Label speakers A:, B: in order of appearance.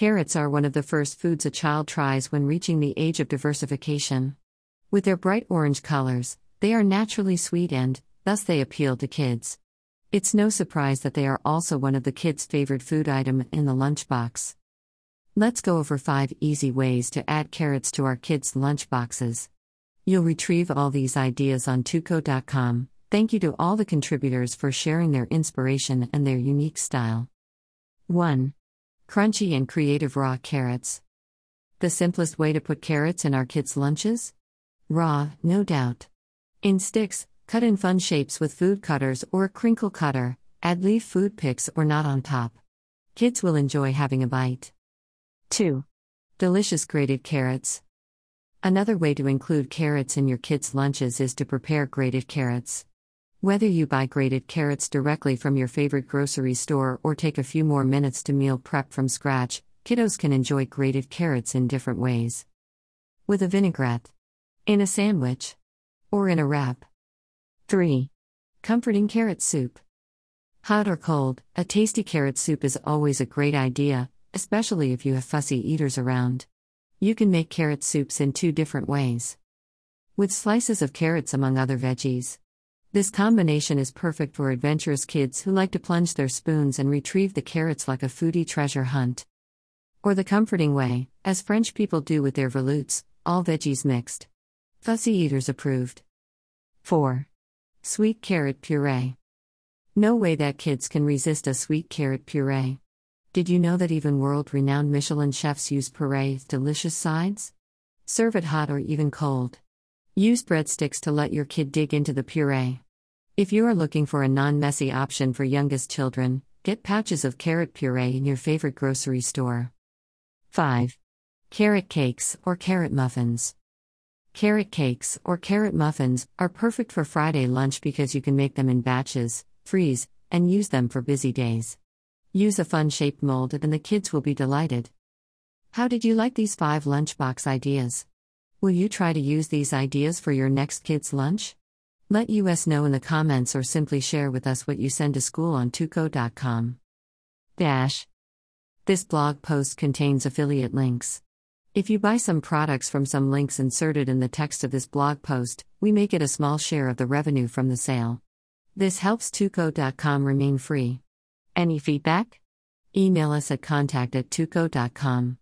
A: Carrots are one of the first foods a child tries when reaching the age of diversification. With their bright orange colors, they are naturally sweet and, thus, they appeal to kids. It's no surprise that they are also one of the kids' favorite food item in the lunchbox. Let's go over 5 easy ways to add carrots to our kids' lunchboxes. You'll retrieve all these ideas on teuko.com. Thank you to all the contributors for sharing their inspiration and their unique style. 1. Crunchy and creative raw carrots. The simplest way to put carrots in our kids' lunches? Raw, no doubt. In sticks, cut in fun shapes with food cutters or a crinkle cutter, add leaf food picks or not on top. Kids will enjoy having a bite. 2. Delicious grated carrots. Another way to include carrots in your kids' lunches is to prepare grated carrots. Whether you buy grated carrots directly from your favorite grocery store or take a few more minutes to meal prep from scratch, kiddos can enjoy grated carrots in different ways. With a vinaigrette, in a sandwich, or in a wrap. 3. Comforting carrot soup. Hot or cold, a tasty carrot soup is always a great idea, especially if you have fussy eaters around. You can make carrot soups in two different ways. With slices of carrots among other veggies. This combination is perfect for adventurous kids who like to plunge their spoons and retrieve the carrots like a foodie treasure hunt. Or the comforting way, as French people do with their veloutés, all veggies mixed. Fussy eaters approved. 4. Sweet carrot puree. No way that kids can resist a sweet carrot puree. Did you know that even world renowned Michelin chefs use puree with delicious sides? Serve it hot or even cold. Use breadsticks to let your kid dig into the puree. If you are looking for a non messy option for youngest children, get pouches of carrot puree in your favorite grocery store. 5. Carrot cakes or carrot muffins. Carrot cakes or carrot muffins are perfect for Friday lunch because you can make them in batches, freeze, and use them for busy days. Use a fun shaped mold and the kids will be delighted. How did you like these 5 lunchbox ideas? Will you try to use these ideas for your next kid's lunch? Let us know in the comments or simply share with us what you send to school on teuko.com. Dash. This blog post contains affiliate links. If you buy some products from some links inserted in the text of this blog post, we make it a small share of the revenue from the sale. This helps teuko.com remain free. Any feedback? Email us at contact at teuko.com.